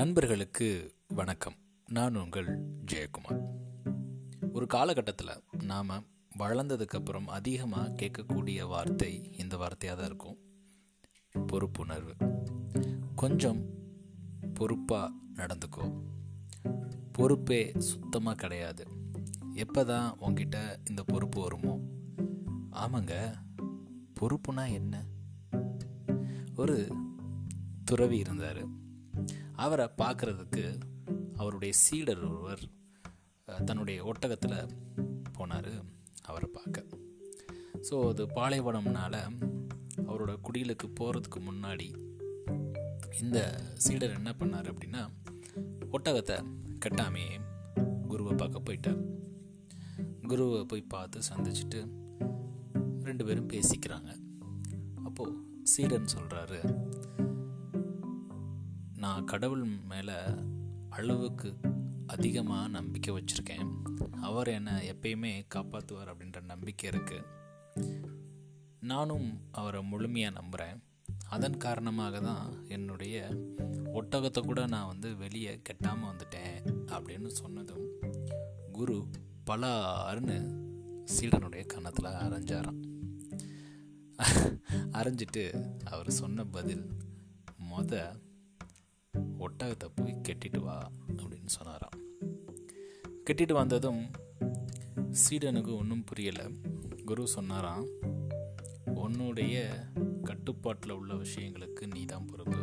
நண்பர்களுக்கு வணக்கம். நான் உங்கள் ஜெயக்குமார். ஒரு காலகட்டத்தில் நாம் வளர்ந்ததுக்கப்புறம் அதிகமாக கேட்கக்கூடிய வார்த்தை இந்த வார்த்தையாக தான் இருக்கும். பொறுப்புணர்வு. கொஞ்சம் பொறுப்பாக நடந்துக்கோ. பொறுப்பே சுத்தமாக கிடையாது. எப்போ தான் உங்ககிட்ட இந்த பொறுப்பு வருமோ? ஆமாங்க. பொறுப்புனா என்ன? ஒரு துறவி இருந்தார். அவரை பார்க்குறதுக்கு அவருடைய சீடர் ஒருவர் தன்னுடைய ஒட்டகத்தில் போனார் அவரை பார்க்க. ஸோ அது பாலைவனம்னால அவரோட குடிலுக்கு போகிறதுக்கு முன்னாடி இந்த சீடர் என்ன பண்ணார் அப்படின்னா ஒட்டகத்தை கட்டாமே குருவை பார்க்க போயிட்டார். குருவை போய் பார்த்து சந்திச்சுட்டு ரெண்டு பேரும் பேசிக்கிறாங்க. அப்போது சீடன் சொல்கிறாரு நான் கடவுள் மேலே அளவுக்கு அதிகமாக நம்பிக்கை வச்சுருக்கேன். அவர் என்னை எப்பயுமே காப்பாற்றுவார் அப்படின்ற நம்பிக்கை இருக்குது நானும் அவரை முழுமையாக நம்புகிறேன் அதன் காரணமாக தான் என்னுடைய ஒட்டகத்தை கூட நான் வந்து வெளியே கெட்டாமல் வந்துட்டேன் அப்படின்னு சொன்னதும் குரு பல அருன்னு சீடனுடைய கன்னத்தில் அரைஞ்சாராம். அரைஞ்சிட்டு அவர் சொன்ன பதில் மொதல் ஒட்டகத்தை போய் கெட்டிட்டு வா அப்படின்னு சொன்னாராம். கெட்டிட்டு வந்ததும் சீடனுக்கு ஒன்றும் புரியலை. குரு சொன்னாராம் உன்னுடைய கட்டுப்பாட்டில் உள்ள விஷயங்களுக்கு நீ தான் பொறுப்பு.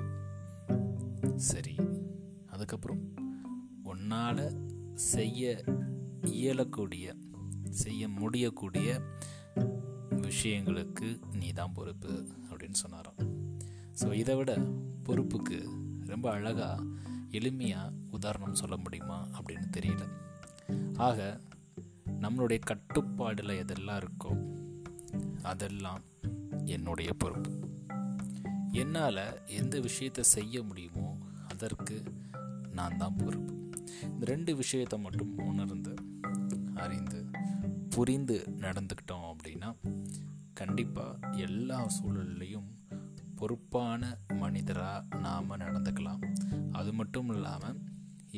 சரி அதுக்கப்புறம் உன்னால் செய்ய இயலக்கூடிய செய்ய முடியக்கூடிய விஷயங்களுக்கு நீ தான் பொறுப்பு அப்படின்னு சொன்னாராம். ஸோ இதை விட பொறுப்புக்கு ரொம்ப அழகாக எளிமையாக உதாரணம் சொல்ல முடியுமா அப்படின்னு தெரியல. ஆக நம்மளுடைய கட்டுப்பாடில் எதெல்லாம் இருக்கோ அதெல்லாம் என்னுடைய பொறுப்பு. என்னால் எந்த விஷயத்தை செய்ய முடியுமோ அதற்கு நான் தான் பொறுப்பு. இந்த ரெண்டு விஷயத்தை மட்டும் உணர்ந்து அறிந்து புரிந்து நடந்துக்கிட்டோம் அப்படின்னா கண்டிப்பாக எல்லா சூழல்லையும் பொறுப்பான மனிதராக நாம் நடந்துக்கலாம். அது மட்டும் இல்லாமல்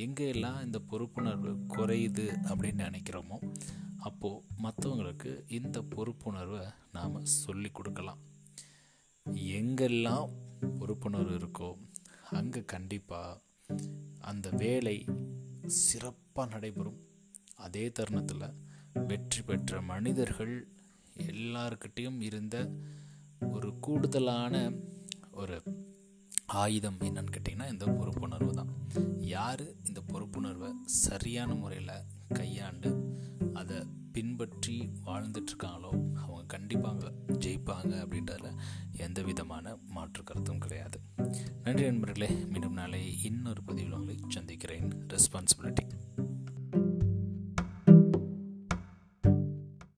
எங்கெல்லாம் இந்த பொறுப்புணர்வு குறையுது அப்படின்னு நினைக்கிறோமோ அப்போது மற்றவங்களுக்கு இந்த பொறுப்புணர்வை நாம் சொல்லி கொடுக்கலாம். எங்கெல்லாம் பொறுப்புணர்வு இருக்கோ அங்கே கண்டிப்பாக அந்த வேலை சிறப்பாக நடைபெறும். அதே தருணத்தில் வெற்றி பெற்ற மனிதர்கள் எல்லார்கிட்டேயும் இருந்த ஒரு கூடுதலான ஒரு ஆயுதம் என்னன்னு கேட்டிங்கன்னா இந்த பொறுப்புணர்வு தான். யார் இந்த பொறுப்புணர்வை சரியான முறையில் கையாண்டு அதை பின்பற்றி வாழ்ந்துட்டுருக்காங்களோ அவங்க கண்டிப்பாக ஜெயிப்பாங்க அப்படின்றதுல எந்த விதமான மாற்று கருத்தும் கிடையாது. நன்றி நண்பர்களே மீண்டும் நாளை இன்னொரு பதிவில் உங்களை சந்திக்கிறேன். ரெஸ்பான்சிபிலிட்டி